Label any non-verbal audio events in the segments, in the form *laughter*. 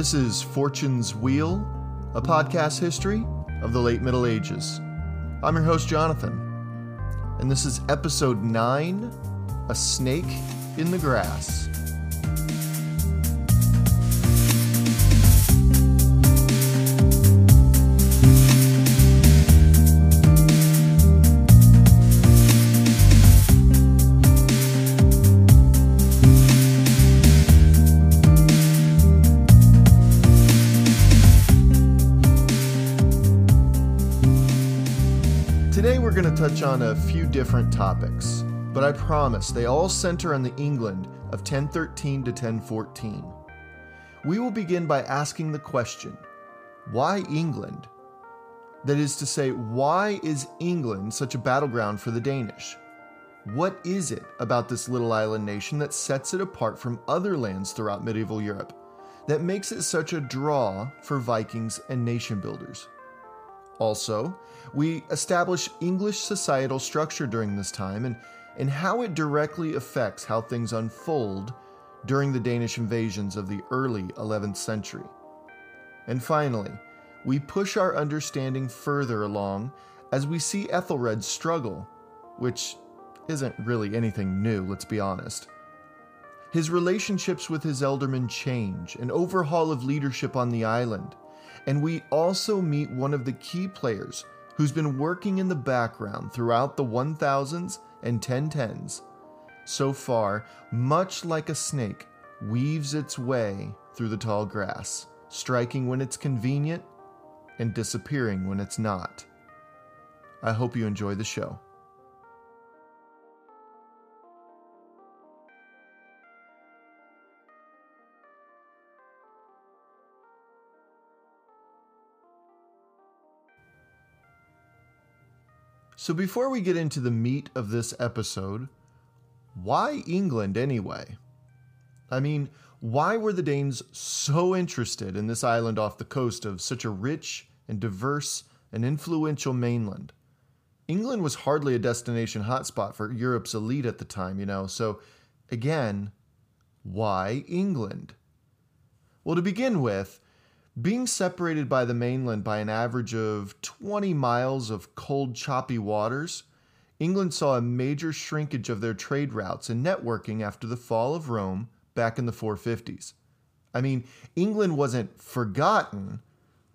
This is Fortune's Wheel, a podcast history of the late Middle Ages. I'm your host, Jonathan, and this is episode 9 A Snake in the Grass. Different topics, but I promise they all center on the England of 1013 to 1014. We will begin by asking the question why England? That is to say, why is England such a battleground for the Danish? What is it about this little island nation that sets it apart from other lands throughout medieval Europe that makes it such a draw for Vikings and nation builders? Also, we establish English societal structure during this time and, and how it directly affects how things unfold during the Danish invasions of the early 11th century. And finally, we push our understanding further along as we see Ethelred's struggle, which isn't really anything new, let's be honest. His relationships with his ealdormen change, an overhaul of leadership on the island, and we also meet one of the key players who's been working in the background throughout the 1000s and 1010s. So far, much like a snake, weaves its way through the tall grass, striking when it's convenient and disappearing when it's not. I hope you enjoy the show. So, before we get into the meat of this episode, why England anyway? I mean, why were the Danes so interested in this island off the coast of such a rich and diverse and influential mainland? England was hardly a destination hotspot for Europe's elite at the time, you know, so again, why England? Well, to begin with, being separated by the mainland by an average of 20 miles of cold, choppy waters, England saw a major shrinkage of their trade routes and networking after the fall of Rome back in the 450s. I mean, England wasn't forgotten,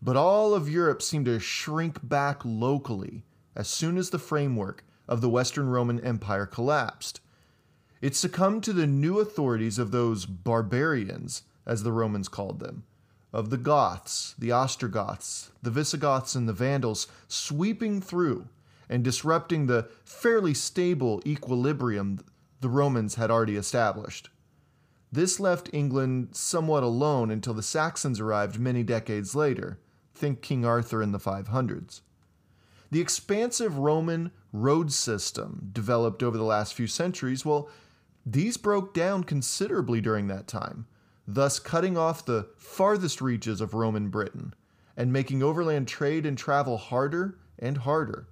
but all of Europe seemed to shrink back locally as soon as the framework of the Western Roman Empire collapsed. It succumbed to the new authorities of those barbarians, as the Romans called them of the Goths, the Ostrogoths, the Visigoths, and the Vandals sweeping through and disrupting the fairly stable equilibrium the Romans had already established. This left England somewhat alone until the Saxons arrived many decades later. Think King Arthur in the 500s. The expansive Roman road system developed over the last few centuries, well, these broke down considerably during that time thus cutting off the farthest reaches of Roman Britain and making overland trade and travel harder and harder,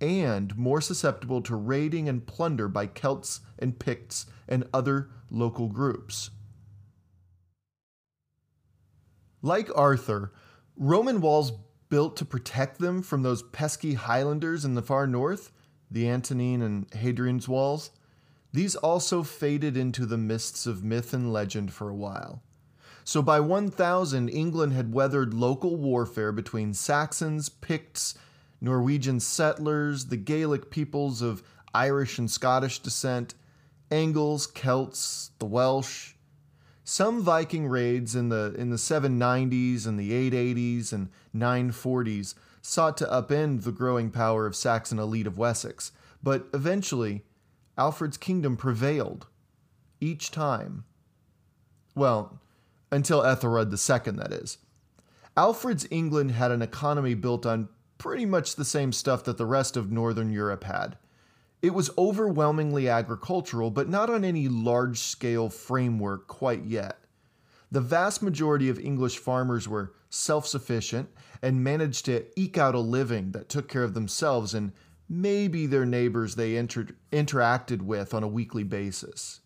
and more susceptible to raiding and plunder by Celts and Picts and other local groups. Like Arthur, Roman walls built to protect them from those pesky Highlanders in the far north, the Antonine and Hadrian's walls, these also faded into the mists of myth and legend for a while. So by 1000, England had weathered local warfare between Saxons, Picts, Norwegian settlers, the Gaelic peoples of Irish and Scottish descent, Angles, Celts, the Welsh. Some Viking raids in the in the 790s and the 880s and 940s sought to upend the growing power of Saxon elite of Wessex, but eventually Alfred's kingdom prevailed each time. Well, until Ethelred II, that is. Alfred's England had an economy built on pretty much the same stuff that the rest of Northern Europe had. It was overwhelmingly agricultural, but not on any large scale framework quite yet. The vast majority of English farmers were self sufficient and managed to eke out a living that took care of themselves and maybe their neighbors they inter- interacted with on a weekly basis.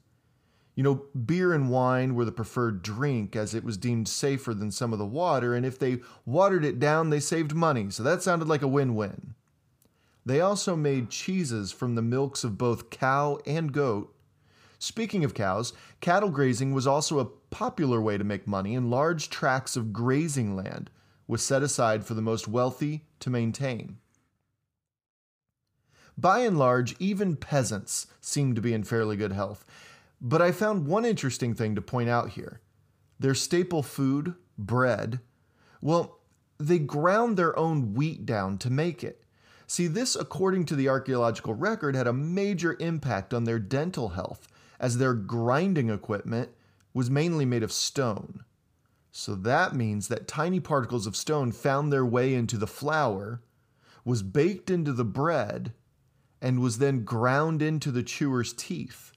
You know, beer and wine were the preferred drink as it was deemed safer than some of the water, and if they watered it down, they saved money, so that sounded like a win win. They also made cheeses from the milks of both cow and goat. Speaking of cows, cattle grazing was also a popular way to make money, and large tracts of grazing land was set aside for the most wealthy to maintain. By and large, even peasants seemed to be in fairly good health, but I found one interesting thing to point out here. Their staple food, bread, well, they ground their own wheat down to make it. See, this, according to the archaeological record, had a major impact on their dental health, as their grinding equipment was mainly made of stone. So that means that tiny particles of stone found their way into the flour, was baked into the bread, and was then ground into the chewer's teeth.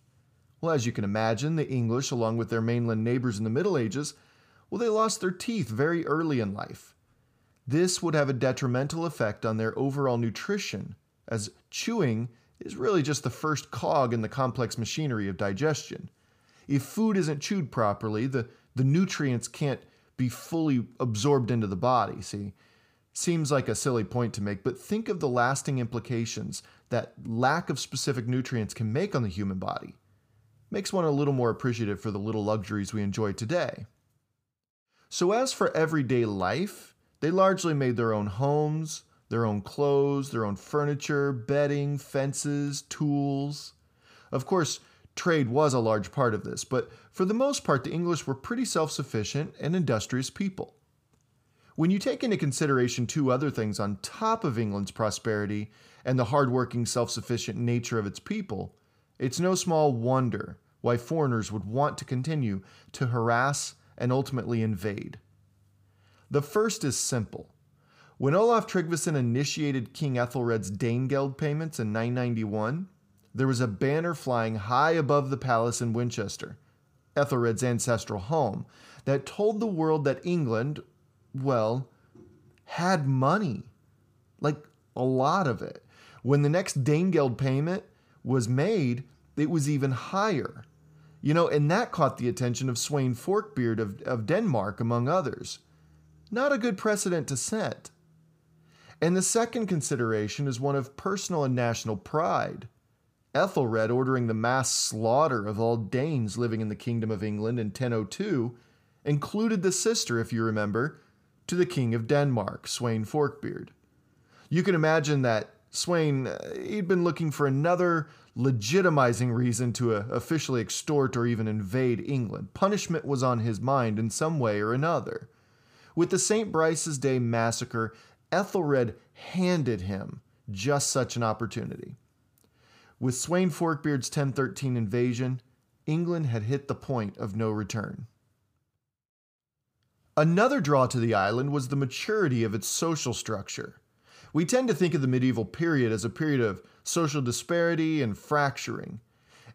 Well, as you can imagine, the English, along with their mainland neighbors in the Middle Ages, well, they lost their teeth very early in life. This would have a detrimental effect on their overall nutrition, as chewing is really just the first cog in the complex machinery of digestion. If food isn't chewed properly, the, the nutrients can't be fully absorbed into the body. See, seems like a silly point to make, but think of the lasting implications that lack of specific nutrients can make on the human body makes one a little more appreciative for the little luxuries we enjoy today. So, as for everyday life, they largely made their own homes, their own clothes, their own furniture, bedding, fences, tools. Of course, trade was a large part of this, but for the most part, the English were pretty self sufficient and industrious people. When you take into consideration two other things on top of England's prosperity and the hardworking, self sufficient nature of its people, it's no small wonder why foreigners would want to continue to harass and ultimately invade. The first is simple. When Olaf Tryggvason initiated King Ethelred's Danegeld payments in 991, there was a banner flying high above the palace in Winchester, Ethelred's ancestral home, that told the world that England, well, had money. Like a lot of it. When the next Danegeld payment was made, it was even higher. You know, and that caught the attention of Sweyn Forkbeard of, of Denmark, among others. Not a good precedent to set. And the second consideration is one of personal and national pride. Ethelred ordering the mass slaughter of all Danes living in the Kingdom of England in 1002 included the sister, if you remember, to the King of Denmark, Sweyn Forkbeard. You can imagine that Sweyn, uh, he'd been looking for another legitimizing reason to uh, officially extort or even invade England. Punishment was on his mind in some way or another. With the St. Brice's Day massacre, Ethelred handed him just such an opportunity. With Sweyn Forkbeard's 1013 invasion, England had hit the point of no return. Another draw to the island was the maturity of its social structure. We tend to think of the medieval period as a period of social disparity and fracturing.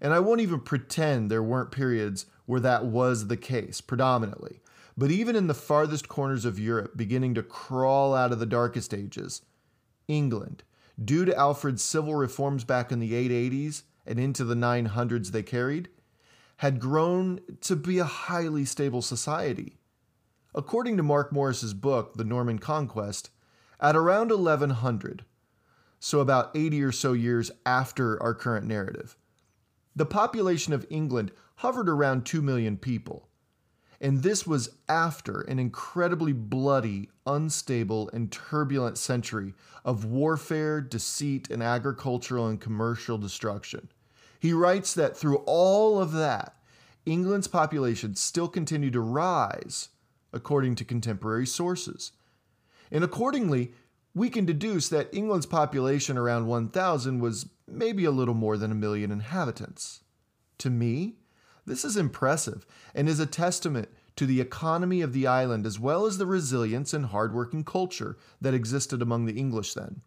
And I won't even pretend there weren't periods where that was the case, predominantly. But even in the farthest corners of Europe, beginning to crawl out of the darkest ages, England, due to Alfred's civil reforms back in the 880s and into the 900s they carried, had grown to be a highly stable society. According to Mark Morris's book, The Norman Conquest, at around 1100, so about 80 or so years after our current narrative. The population of England hovered around 2 million people. And this was after an incredibly bloody, unstable, and turbulent century of warfare, deceit, and agricultural and commercial destruction. He writes that through all of that, England's population still continued to rise, according to contemporary sources. And accordingly, we can deduce that England's population around 1000 was maybe a little more than a million inhabitants. To me, this is impressive and is a testament to the economy of the island as well as the resilience and hardworking culture that existed among the English then.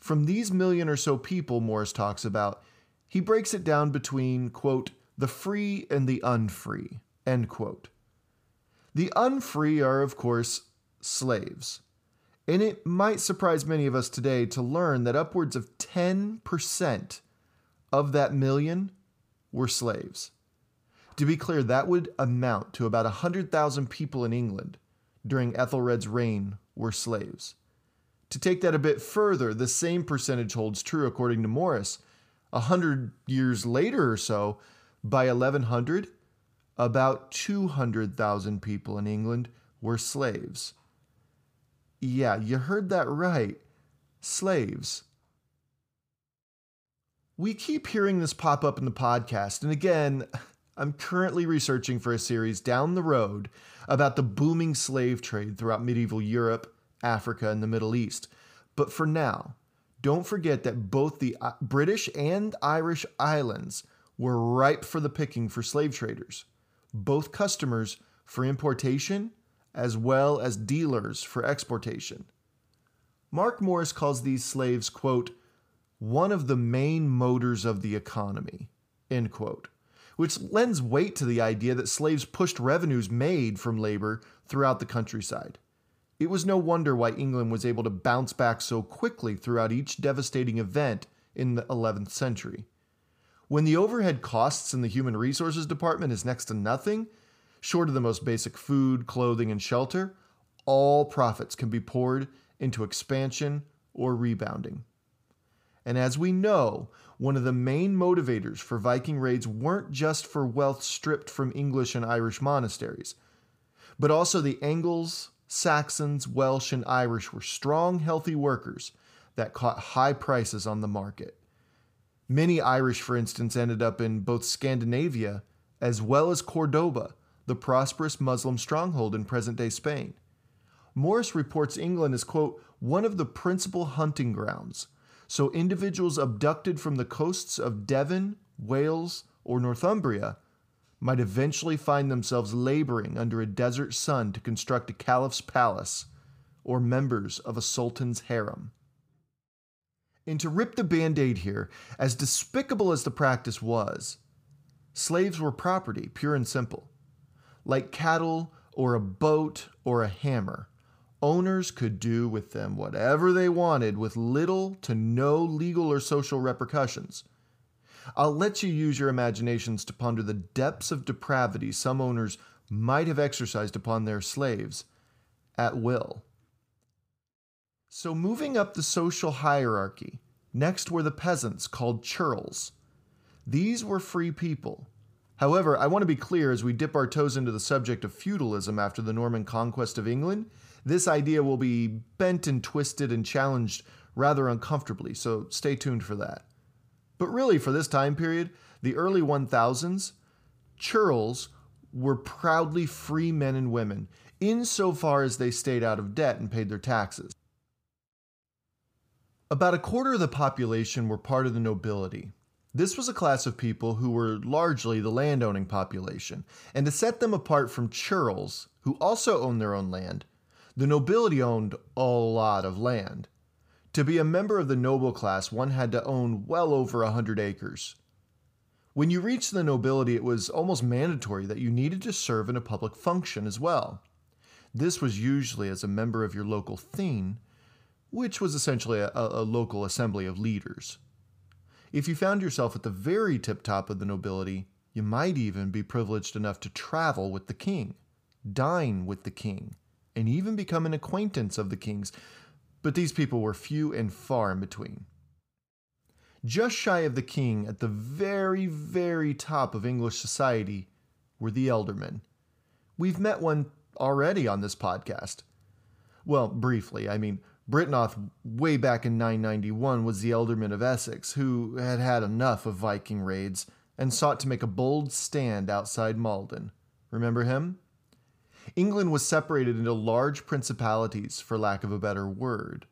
From these million or so people Morris talks about, he breaks it down between, quote, the free and the unfree, end quote. The unfree are, of course, slaves. And it might surprise many of us today to learn that upwards of 10% of that million were slaves. To be clear, that would amount to about 100,000 people in England during Ethelred's reign were slaves. To take that a bit further, the same percentage holds true according to Morris. A hundred years later or so, by 1100, about 200,000 people in England were slaves. Yeah, you heard that right. Slaves. We keep hearing this pop up in the podcast, and again, *laughs* I'm currently researching for a series down the road about the booming slave trade throughout medieval Europe, Africa, and the Middle East. But for now, don't forget that both the uh, British and Irish islands were ripe for the picking for slave traders, both customers for importation as well as dealers for exportation. Mark Morris calls these slaves, quote, one of the main motors of the economy, end quote which lends weight to the idea that slaves pushed revenues made from labor throughout the countryside. It was no wonder why England was able to bounce back so quickly throughout each devastating event in the 11th century. When the overhead costs in the human resources department is next to nothing, short of the most basic food, clothing, and shelter, all profits can be poured into expansion or rebounding. And as we know, one of the main motivators for Viking raids weren't just for wealth stripped from English and Irish monasteries, but also the Angles, Saxons, Welsh, and Irish were strong, healthy workers that caught high prices on the market. Many Irish, for instance, ended up in both Scandinavia as well as Cordoba, the prosperous Muslim stronghold in present day Spain. Morris reports England as, quote, one of the principal hunting grounds so individuals abducted from the coasts of Devon, Wales, or Northumbria might eventually find themselves laboring under a desert sun to construct a caliph's palace or members of a sultan's harem. And to rip the band aid here, as despicable as the practice was, slaves were property, pure and simple. Like cattle or a boat or a hammer, owners could do with them whatever they wanted with little to no legal or social repercussions. I'll let you use your imaginations to ponder the depths of depravity some owners might have exercised upon their slaves at will. So, moving up the social hierarchy, next were the peasants called churls. These were free people. However, I want to be clear as we dip our toes into the subject of feudalism after the Norman conquest of England this idea will be bent and twisted and challenged rather uncomfortably, so stay tuned for that. But really, for this time period, the early 1000s, churls were proudly free men and women, insofar as they stayed out of debt and paid their taxes. About a quarter of the population were part of the nobility. This was a class of people who were largely the landowning population, and to set them apart from churls, who also owned their own land, the nobility owned a lot of land. To be a member of the noble class, one had to own well over a hundred acres. When you reached the nobility, it was almost mandatory that you needed to serve in a public function as well. This was usually as a member of your local thing, which was essentially a, a, local assembly of leaders. If you found yourself at the very tip top of the nobility, you might even be privileged enough to travel with the king, dine with the king, and even become an acquaintance of the kings, but these people were few and far in between. Just shy of the king, at the very, very top of English society, were the ealdormen. We've met one already on this podcast. Well, briefly, I mean, Byrhtnoth, way back in 991, was the ealdorman of Essex, who had had enough of Viking raids and sought to make a bold stand outside Maldon. Remember him? England was separated into large principalities, for lack of a better word.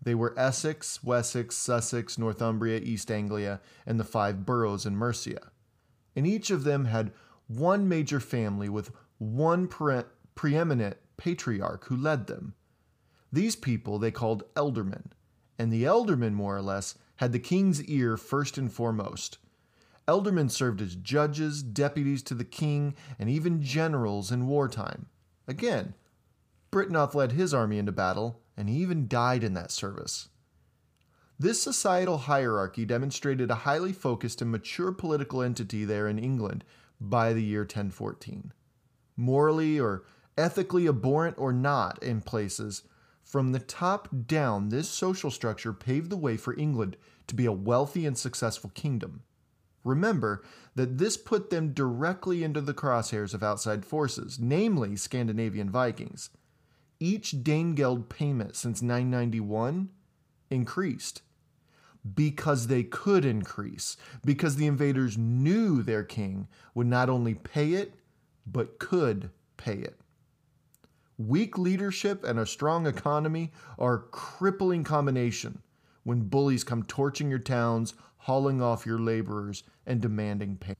They were Essex, Wessex, Sussex, Northumbria, East Anglia, and the five boroughs in Mercia. And each of them had one major family with one pre- preeminent patriarch who led them. These people they called ealdormen, and the ealdormen, more or less, had the king's ear first and foremost. Ealdormen served as judges, deputies to the king, and even generals in wartime. Again, Byrhtnoth led his army into battle, and he even died in that service. This societal hierarchy demonstrated a highly focused and mature political entity there in England by the year 1014. Morally or ethically abhorrent or not in places, from the top down, this social structure paved the way for England to be a wealthy and successful kingdom. Remember that this put them directly into the crosshairs of outside forces, namely Scandinavian Vikings. Each Danegeld payment since 991 increased because they could increase, because the invaders knew their king would not only pay it, but could pay it. Weak leadership and a strong economy are a crippling combination when bullies come torching your towns, hauling off your laborers, and demanding pay.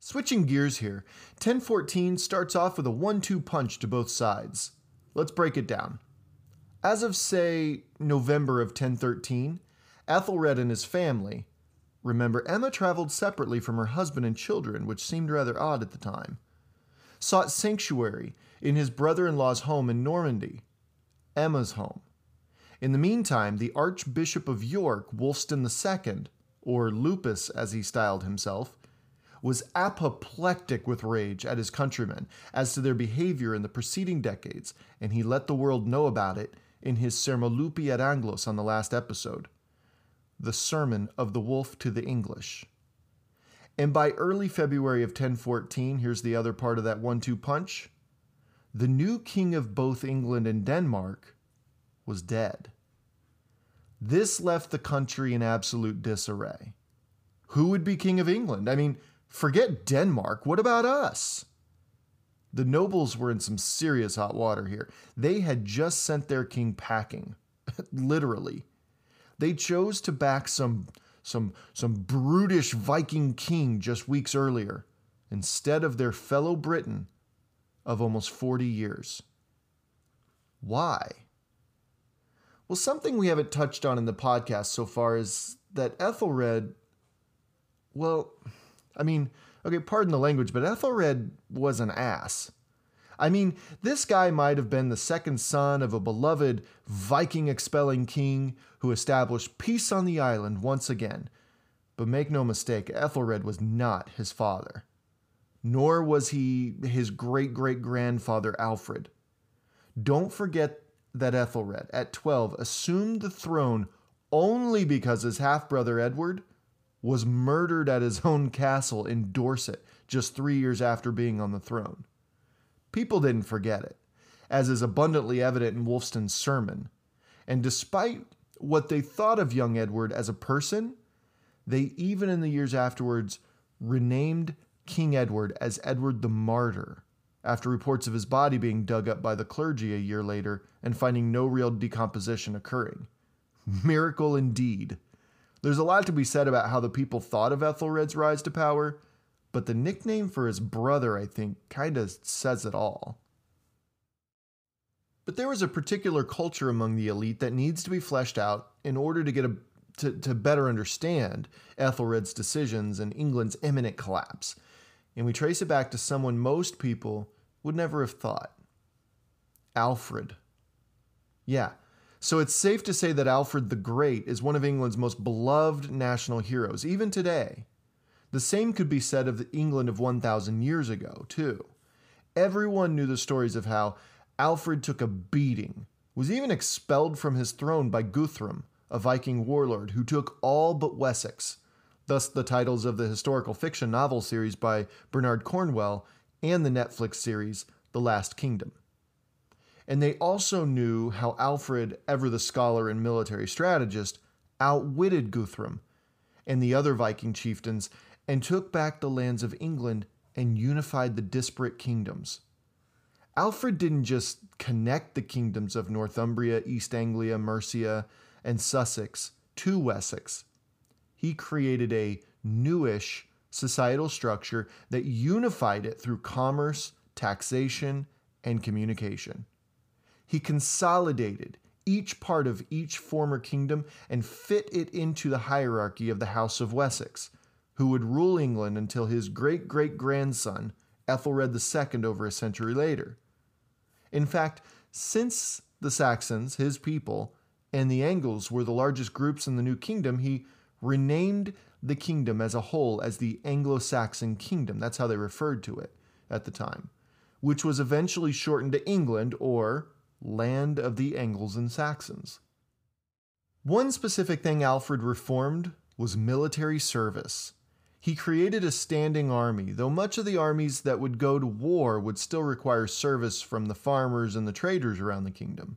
Switching gears here, 1014 starts off with a one two punch to both sides. Let's break it down. As of, say, November of 1013, Ethelred and his family, remember, Emma traveled separately from her husband and children, which seemed rather odd at the time, sought sanctuary in his brother in law's home in Normandy, Emma's home. In the meantime, the Archbishop of York, Wulfstan II, or Lupus as he styled himself, was apoplectic with rage at his countrymen as to their behavior in the preceding decades, and he let the world know about it in his Sermo Lupi ad Anglos on the last episode, the Sermon of the Wolf to the English. And by early February of 1014, here's the other part of that one two punch the new king of both England and Denmark was dead. This left the country in absolute disarray. Who would be king of England? I mean, forget Denmark. What about us? The nobles were in some serious hot water here. They had just sent their king packing, *laughs* literally. They chose to back some some some brutish Viking king just weeks earlier instead of their fellow Briton of almost 40 years. Why? Well, something we haven't touched on in the podcast so far is that Ethelred, well, I mean, okay, pardon the language, but Ethelred was an ass. I mean, this guy might have been the second son of a beloved Viking expelling king who established peace on the island once again. But make no mistake, Ethelred was not his father nor was he his great great grandfather Alfred. Don't forget that Ethelred, at 12, assumed the throne only because his half brother Edward was murdered at his own castle in Dorset just three years after being on the throne. People didn't forget it, as is abundantly evident in Wulfstan's sermon. And despite what they thought of young Edward as a person, they even in the years afterwards renamed King Edward as Edward the Martyr after reports of his body being dug up by the clergy a year later and finding no real decomposition occurring. Miracle indeed. There's a lot to be said about how the people thought of Ethelred's rise to power, but the nickname for his brother, I think, kind of says it all. But there was a particular culture among the elite that needs to be fleshed out in order to get a to, to better understand Ethelred's decisions and England's imminent collapse and we trace it back to someone most people would never have thought Alfred. Yeah, so it's safe to say that Alfred the Great is one of England's most beloved national heroes, even today. The same could be said of the England of 1,000 years ago, too. Everyone knew the stories of how Alfred took a beating, was even expelled from his throne by Guthrum, a Viking warlord who took all but Wessex, thus the titles of the historical fiction novel series by Bernard Cornwell and the Netflix series The Last Kingdom. And they also knew how Alfred, ever the scholar and military strategist, outwitted Guthrum and the other Viking chieftains and took back the lands of England and unified the disparate kingdoms. Alfred didn't just connect the kingdoms of Northumbria, East Anglia, Mercia, and Sussex to Wessex he created a newish societal structure that unified it through commerce, taxation, and communication. He consolidated each part of each former kingdom and fit it into the hierarchy of the House of Wessex, who would rule England until his great great grandson, Ethelred II, over a century later. In fact, since the Saxons, his people, and the Angles were the largest groups in the new kingdom, he renamed the kingdom as a whole as the Anglo Saxon kingdom. That's how they referred to it at the time, which was eventually shortened to England or land of the Angles and Saxons. One specific thing Alfred reformed was military service. He created a standing army, though much of the armies that would go to war would still require service from the farmers and the traders around the kingdom.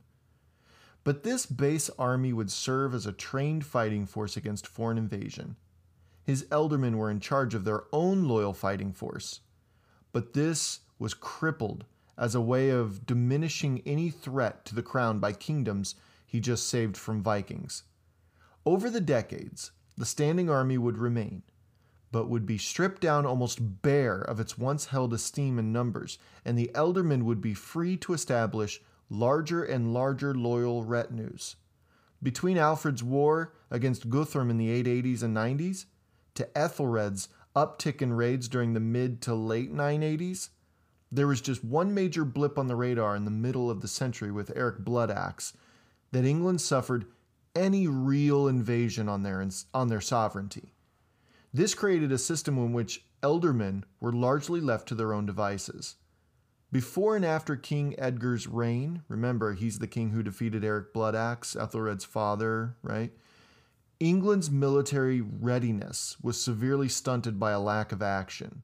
But this base army would serve as a trained fighting force against foreign invasion. His ealdormen were in charge of their own loyal fighting force. But this was crippled as a way of diminishing any threat to the crown by kingdoms he just saved from Vikings. Over the decades, the standing army would remain, but would be stripped down almost bare of its once held esteem and numbers, and the ealdormen would be free to establish larger and larger loyal retinues. Between Alfred's war against Guthrum in the 880s and 90s, to Ethelred's uptick in raids during the mid to late 980s, there was just one major blip on the radar in the middle of the century with Eric Bloodaxe that England suffered any real invasion on their, on their sovereignty. This created a system in which ealdormen were largely left to their own devices. Before and after King Edgar's reign, remember, he's the king who defeated Eric Bloodaxe, Ethelred's father, right? England's military readiness was severely stunted by a lack of action.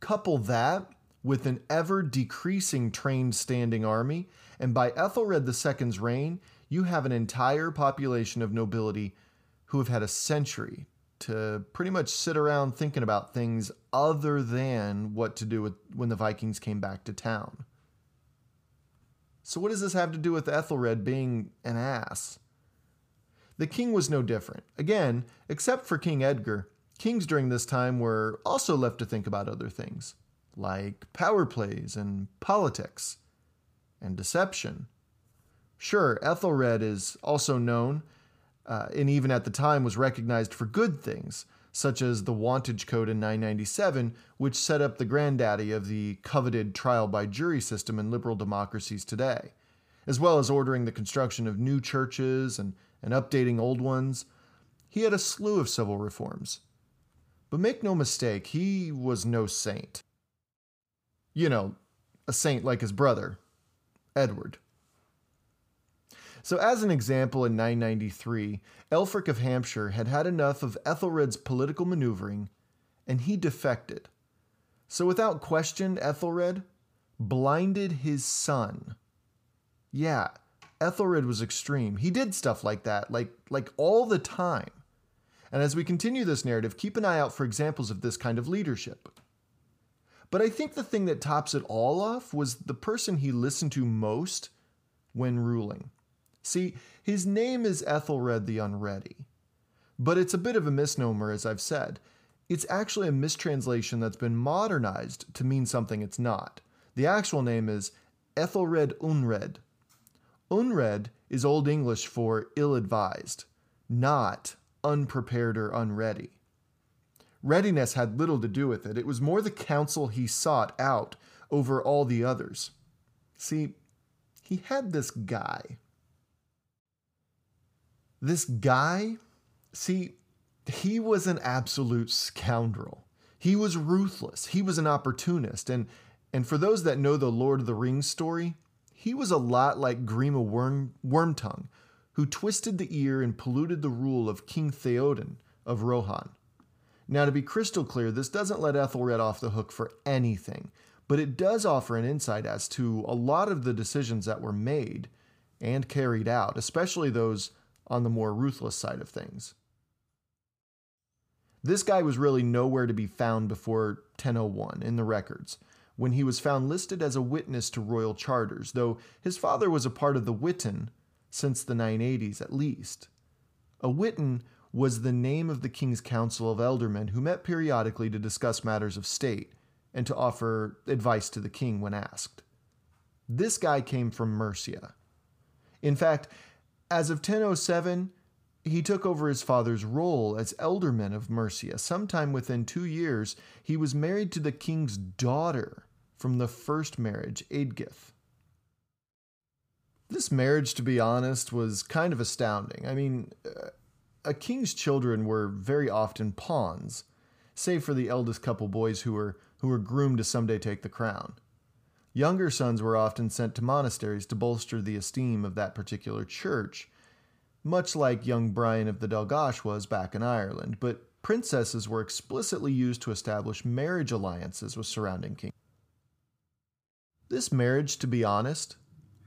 Couple that with an ever decreasing trained standing army, and by Ethelred II's reign, you have an entire population of nobility who have had a century to pretty much sit around thinking about things other than what to do with when the Vikings came back to town. So, what does this have to do with Ethelred being an ass? The king was no different. Again, except for King Edgar, kings during this time were also left to think about other things, like power plays and politics and deception. Sure, Ethelred is also known uh, and even at the time was recognized for good things, such as the Wantage Code in 997, which set up the granddaddy of the coveted trial by jury system in liberal democracies today, as well as ordering the construction of new churches and, and updating old ones. He had a slew of civil reforms. But make no mistake, he was no saint. You know, a saint like his brother, Edward. So, as an example, in 993, Elfric of Hampshire had had enough of Ethelred's political maneuvering, and he defected. So, without question, Ethelred blinded his son. Yeah, Ethelred was extreme. He did stuff like that, like, like all the time. And as we continue this narrative, keep an eye out for examples of this kind of leadership. But I think the thing that tops it all off was the person he listened to most when ruling. See, his name is Ethelred the Unready. But it's a bit of a misnomer, as I've said. It's actually a mistranslation that's been modernized to mean something it's not. The actual name is Ethelred Unred. Unred is Old English for ill advised, not unprepared or unready. Readiness had little to do with it. It was more the counsel he sought out over all the others. See, he had this guy this guy, see, he was an absolute scoundrel. He was ruthless. He was an opportunist. And, and for those that know the Lord of the Rings story, he was a lot like Grima Worm, Wormtongue, who twisted the ear and polluted the rule of King Theoden of Rohan. Now, to be crystal clear, this doesn't let Ethelred off the hook for anything, but it does offer an insight as to a lot of the decisions that were made and carried out, especially those on the more ruthless side of things. This guy was really nowhere to be found before 1001 in the records, when he was found listed as a witness to royal charters, though his father was a part of the Witan since the 980s at least. A Witan was the name of the king's council of ealdormen who met periodically to discuss matters of state and to offer advice to the king when asked. This guy came from Mercia. In fact, as of 1007, he took over his father's role as ealdorman of Mercia. Sometime within two years, he was married to the king's daughter from the first marriage, Eadgyth. This marriage, to be honest, was kind of astounding. I mean, uh, a king's children were very often pawns, save for the eldest couple boys who were, who were groomed to someday take the crown. Younger sons were often sent to monasteries to bolster the esteem of that particular church, much like young Brian of the Dál gCais was back in Ireland, but princesses were explicitly used to establish marriage alliances with surrounding kings. This marriage, to be honest,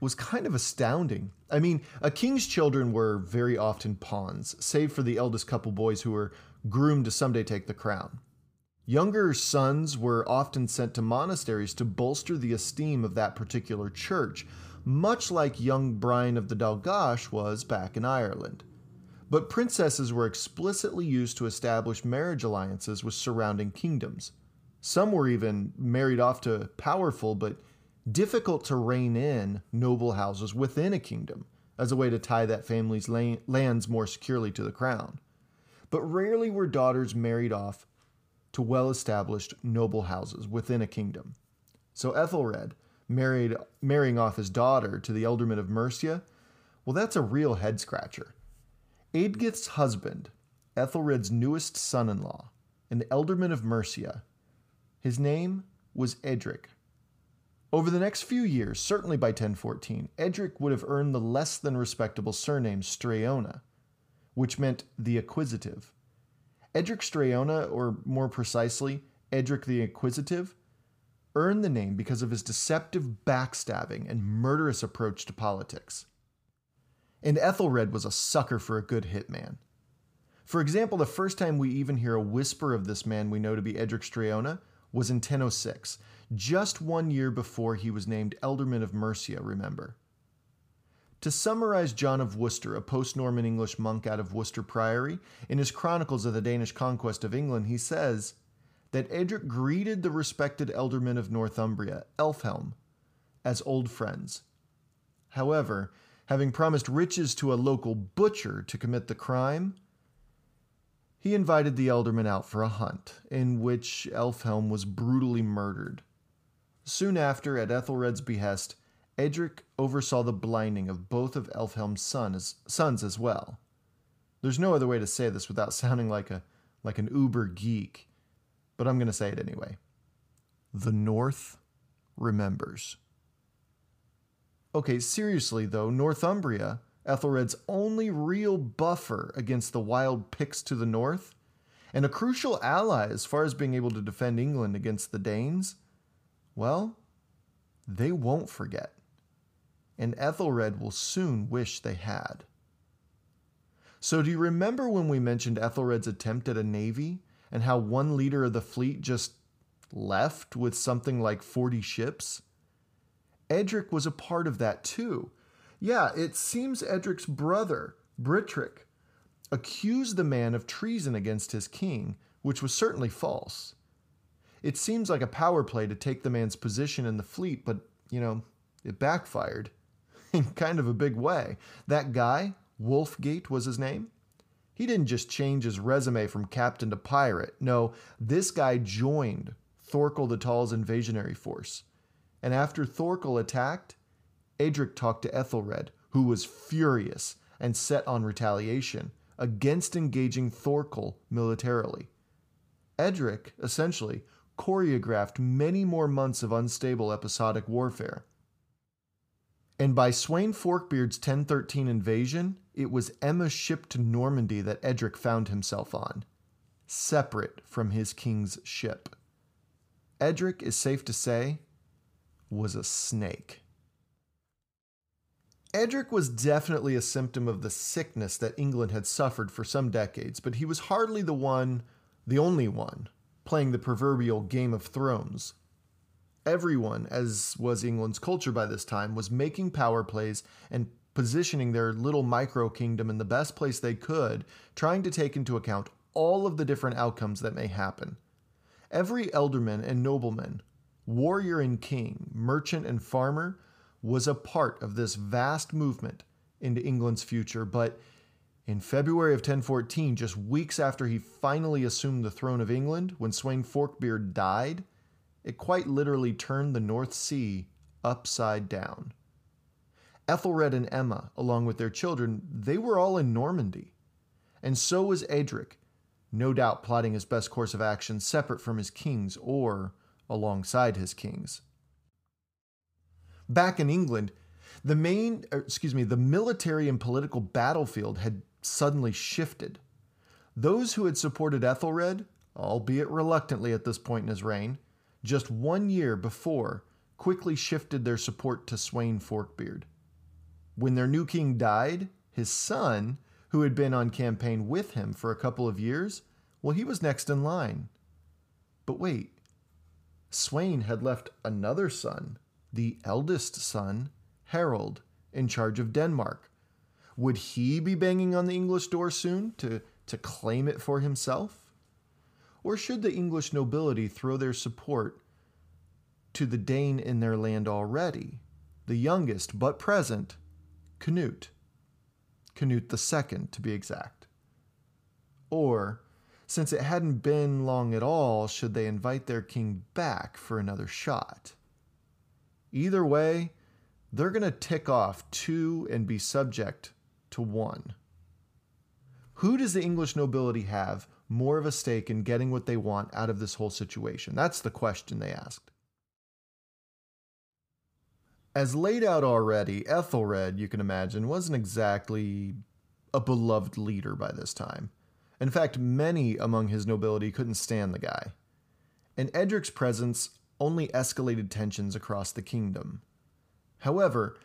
was kind of astounding. I mean, a king's children were very often pawns, save for the eldest couple boys who were groomed to someday take the crown. Younger sons were often sent to monasteries to bolster the esteem of that particular church, much like young Brian of the Dál gCais was back in Ireland. But princesses were explicitly used to establish marriage alliances with surrounding kingdoms. Some were even married off to powerful but difficult to rein in noble houses within a kingdom as a way to tie that family's lands more securely to the crown. But rarely were daughters married off to well established noble houses within a kingdom. So Ethelred married marrying off his daughter to the ealdorman of Mercia, well that's a real head scratcher. Eadgyth's husband, Ethelred's newest son-in-law, an ealdorman of Mercia, his name was Edric. Over the next few years, certainly by 1014, Edric would have earned the less than respectable surname Streona, which meant the acquisitive. Edric Streona, or more precisely, Edric the Inquisitive, earned the name because of his deceptive backstabbing and murderous approach to politics. And Ethelred was a sucker for a good hitman. For example, the first time we even hear a whisper of this man we know to be Edric Streona was in 1006, just one year before he was named Ealdorman of Mercia, remember. To summarize John of Worcester, a post Norman English monk out of Worcester Priory, in his Chronicles of the Danish Conquest of England, he says that Edric greeted the respected ealdorman of Northumbria, Elfhelm, as old friends. However, having promised riches to a local butcher to commit the crime, he invited the ealdorman out for a hunt, in which Elfhelm was brutally murdered. Soon after, at Ethelred's behest, Edric oversaw the blinding of both of Elfhelm's sons, as well. There's no other way to say this without *laughs* sounding like a like an uber geek, but I'm going to say it anyway. The North remembers. Okay, seriously though, Northumbria, Ethelred's only real buffer against the wild Picts to the north, and a crucial ally as far as being able to defend England against the Danes, well, they won't forget. And Ethelred will soon wish they had. So, do you remember when we mentioned Ethelred's attempt at a navy and how one leader of the fleet just left with something like 40 ships? Edric was a part of that too. Yeah, it seems Edric's brother, Brihtric, accused the man of treason against his king, which was certainly false. It seems like a power play to take the man's position in the fleet, but, you know, it backfired *laughs* in kind of a big way. That guy, Wulfgate was his name, he didn't just change his resume from captain to pirate. No, this guy joined Thorkel the Tall's invasionary force. And after Thorkel attacked, Edric talked to Ethelred, who was furious and set on retaliation against engaging Thorkel militarily. Edric, essentially, choreographed many more months of unstable episodic warfare. And by Sweyn Forkbeard's 1013 invasion, it was Emma's ship to Normandy that Edric found himself on, separate from his king's ship. Edric, is safe to say, was a snake. Edric was definitely a symptom of the sickness that England had suffered for some decades, but he was hardly the one, the only one, playing the proverbial Game of Thrones. Everyone, as was England's culture by this time, was making power plays and positioning their little micro kingdom in the best place they could, trying to take into account all of the different outcomes that may happen. Every ealdorman and nobleman, warrior and king, merchant and farmer was a part of this vast movement into England's future, but in February of 1014, just weeks after he finally assumed the throne of England, when Sweyn Forkbeard died, it quite literally turned the North Sea upside down. Ethelred and Emma, along with their children, they were all in Normandy. and so was Edric, no doubt plotting his best course of action separate from his kings or alongside his kings. Back in England, the main, er, excuse me, the military and political battlefield had suddenly shifted. Those who had supported Ethelred, albeit reluctantly at this point in his reign, just one year before, quickly shifted their support to Sweyn Forkbeard. When their new king died, his son, who had been on campaign with him for a couple of years, well, he was next in line. But wait, Swain had left another son, the eldest son, Harold, in charge of Denmark. Would he be banging on the English door soon to, to claim it for himself? Or should the English nobility throw their support to the Dane in their land already, the youngest but present, Canute? Canute II, to be exact. Or, since it hadn't been long at all, should they invite their king back for another shot? Either way, they're going to tick off two and be subject to one. Who does the English nobility have more of a stake in getting what they want out of this whole situation? That's the question they asked. As laid out already, Ethelred, you can imagine, wasn't exactly a beloved leader by this time. In fact, many among his nobility couldn't stand the guy. And Edric's presence only escalated tensions across the kingdom. However,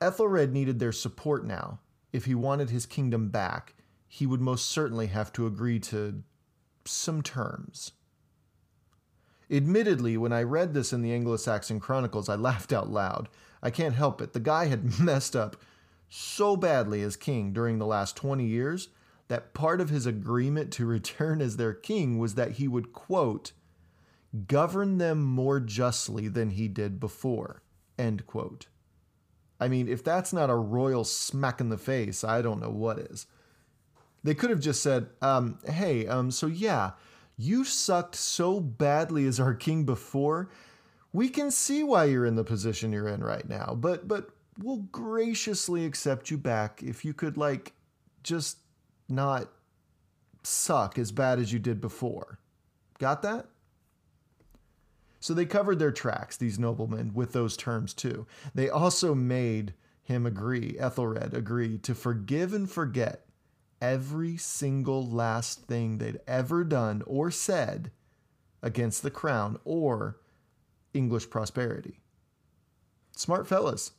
Ethelred needed their support now. If he wanted his kingdom back, he would most certainly have to agree to some terms. Admittedly, when I read this in the Anglo Saxon Chronicles, I laughed out loud. I can't help it. The guy had *laughs* messed up so badly as king during the last 20 years that part of his agreement to *laughs* return as their king was that he would, quote, govern them more justly than he did before, end quote. I mean, if that's not a royal smack in the face, I don't know what is. They could have just said, um, hey, um, so yeah, you sucked so badly as our king before. We can see why you're in the position you're in right now, but but we'll graciously accept you back if you could like just not suck as bad as you did before. Got that? So they covered their tracks, these noblemen, with those terms too. They also made him agree, Ethelred agree, to forgive and forget every single last thing they'd ever done or said against the crown or English prosperity. Smart fellas.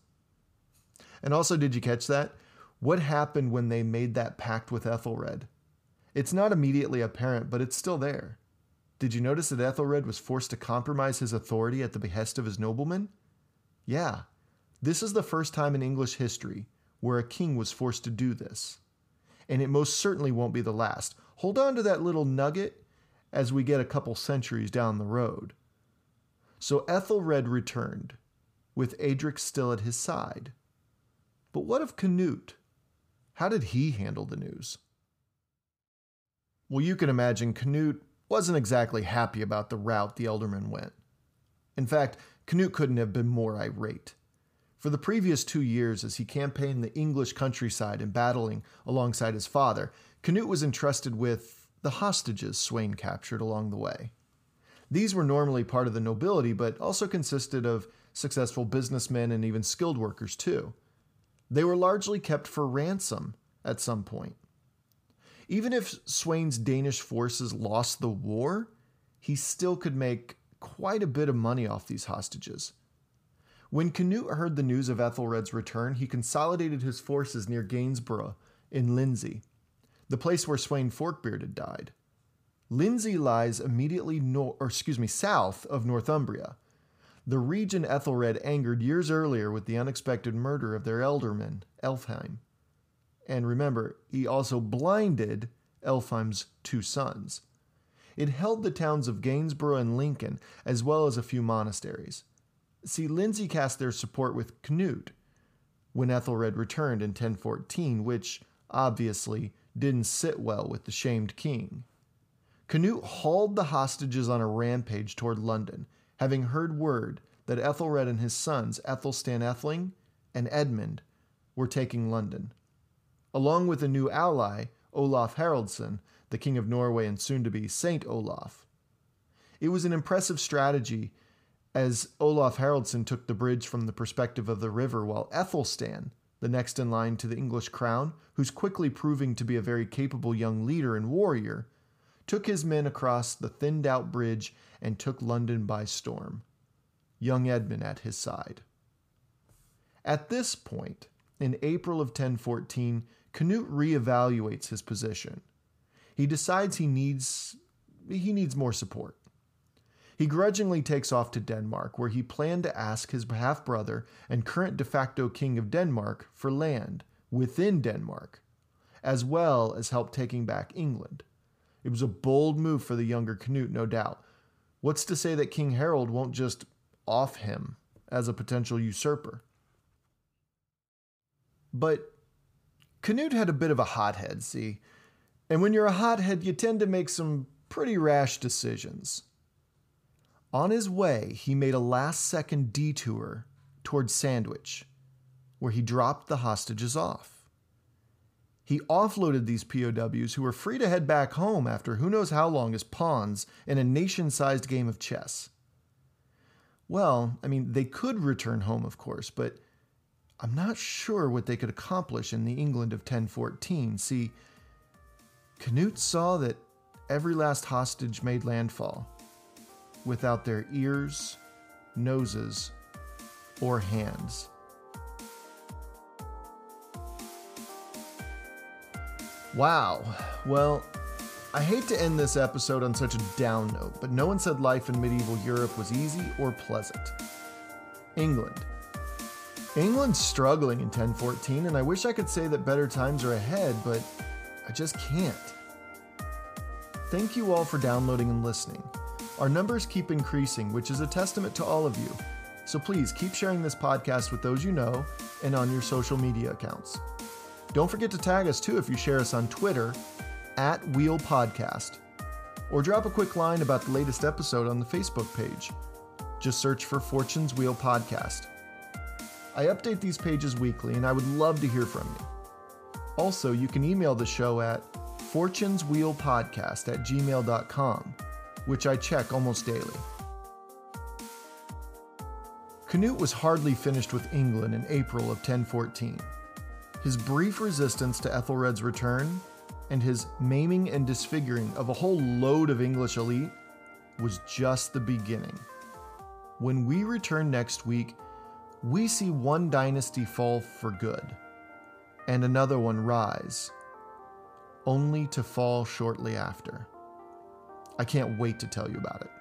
And also, did you catch that? What happened when they made that pact with Ethelred? It's not immediately apparent, but it's still there. Did you notice that Ethelred was forced to compromise his authority at the behest of his noblemen? Yeah, this is the first time in English history where a king was forced to do this and it most certainly won't be the last. Hold on to that little nugget as we get a couple centuries down the road. So Ethelred returned, with Edric still at his side. But what of Canute? How did he handle the news? Well, you can imagine Canute wasn't exactly happy about the route the Ealdormen went. In fact, Canute couldn't have been more irate. For the previous two years, as he campaigned the English countryside and battling alongside his father, Canute was entrusted with the hostages Sweyn captured along the way. These were normally part of the nobility, but also consisted of successful businessmen and even skilled workers, too. They were largely kept for ransom at some point. Even if Sweyn's Danish forces lost the war, he still could make quite a bit of money off these hostages. When Canute heard the news of Ethelred's return, he consolidated his forces near Gainsborough in Lindsey, the place where Sweyn Forkbeard had died. Lindsey lies immediately nor- or excuse me, south of Northumbria, the region Ethelred angered years earlier with the unexpected murder of their ealdorman, Elfhelm. And remember, he also blinded Elfhelm's two sons. It held the towns of Gainsborough and Lincoln, as well as a few monasteries. See, Lindsey cast their support with Canute when Ethelred returned in 1014, which obviously didn't sit well with the shamed king. Canute hauled the hostages on a rampage toward London, having heard word that Ethelred and his sons, Ethelstan Etheling and Edmund, were taking London. Along with a new ally, Olaf Haraldsson, the King of Norway and soon to be Saint Olaf. It was an impressive strategy as Olaf Haraldsson took the bridge from the perspective of the river, while Ethelstan, the next in line to the English crown, who's quickly proving to be a very capable young leader and warrior, took his men across the thinned out bridge and took London by storm, young Edmund at his side. At this point, in April of 1014, Canute reevaluates his position. He decides he needs he needs more support. He grudgingly takes off to Denmark, where he planned to ask his half brother and current de facto king of Denmark for land within Denmark, as well as help taking back England. It was a bold move for the younger Canute, no doubt. What's to say that King Harold won't just off him as a potential usurper? But Canute had a bit of a hothead, see? And when you're a hothead, you tend to make some pretty rash decisions. On his way, he made a last second detour towards Sandwich, where he dropped the hostages off. He offloaded these POWs who were free to head back home after who knows how long as pawns in a nation sized game of chess. Well, I mean, they could return home, of course, but I'm not sure what they could accomplish in the England of 1014. See, Canute saw that every last hostage made landfall without their ears, noses, or hands. Wow. Well, I hate to end this episode on such a down note, but no one said life in medieval Europe was easy or pleasant. England. England's struggling in 1014, and I wish I could say that better times are ahead, but I just can't. Thank you all for downloading and listening. Our numbers keep increasing, which is a testament to all of you. So please keep sharing this podcast with those you know and on your social media accounts. Don't forget to tag us too if you share us on Twitter at Wheel Podcast, or drop a quick line about the latest episode on the Facebook page. Just search for Fortune's Wheel Podcast. I update these pages weekly and I would love to hear from you. Also, you can email the show at fortuneswheelpodcast at gmail.com which I check almost daily. Canute was hardly finished with England in April of 1014. His brief resistance to Ethelred's return and his maiming and disfiguring of a whole load of English elite was just the beginning. When we return next week, we see one dynasty fall for good and another one rise, only to fall shortly after. I can't wait to tell you about it.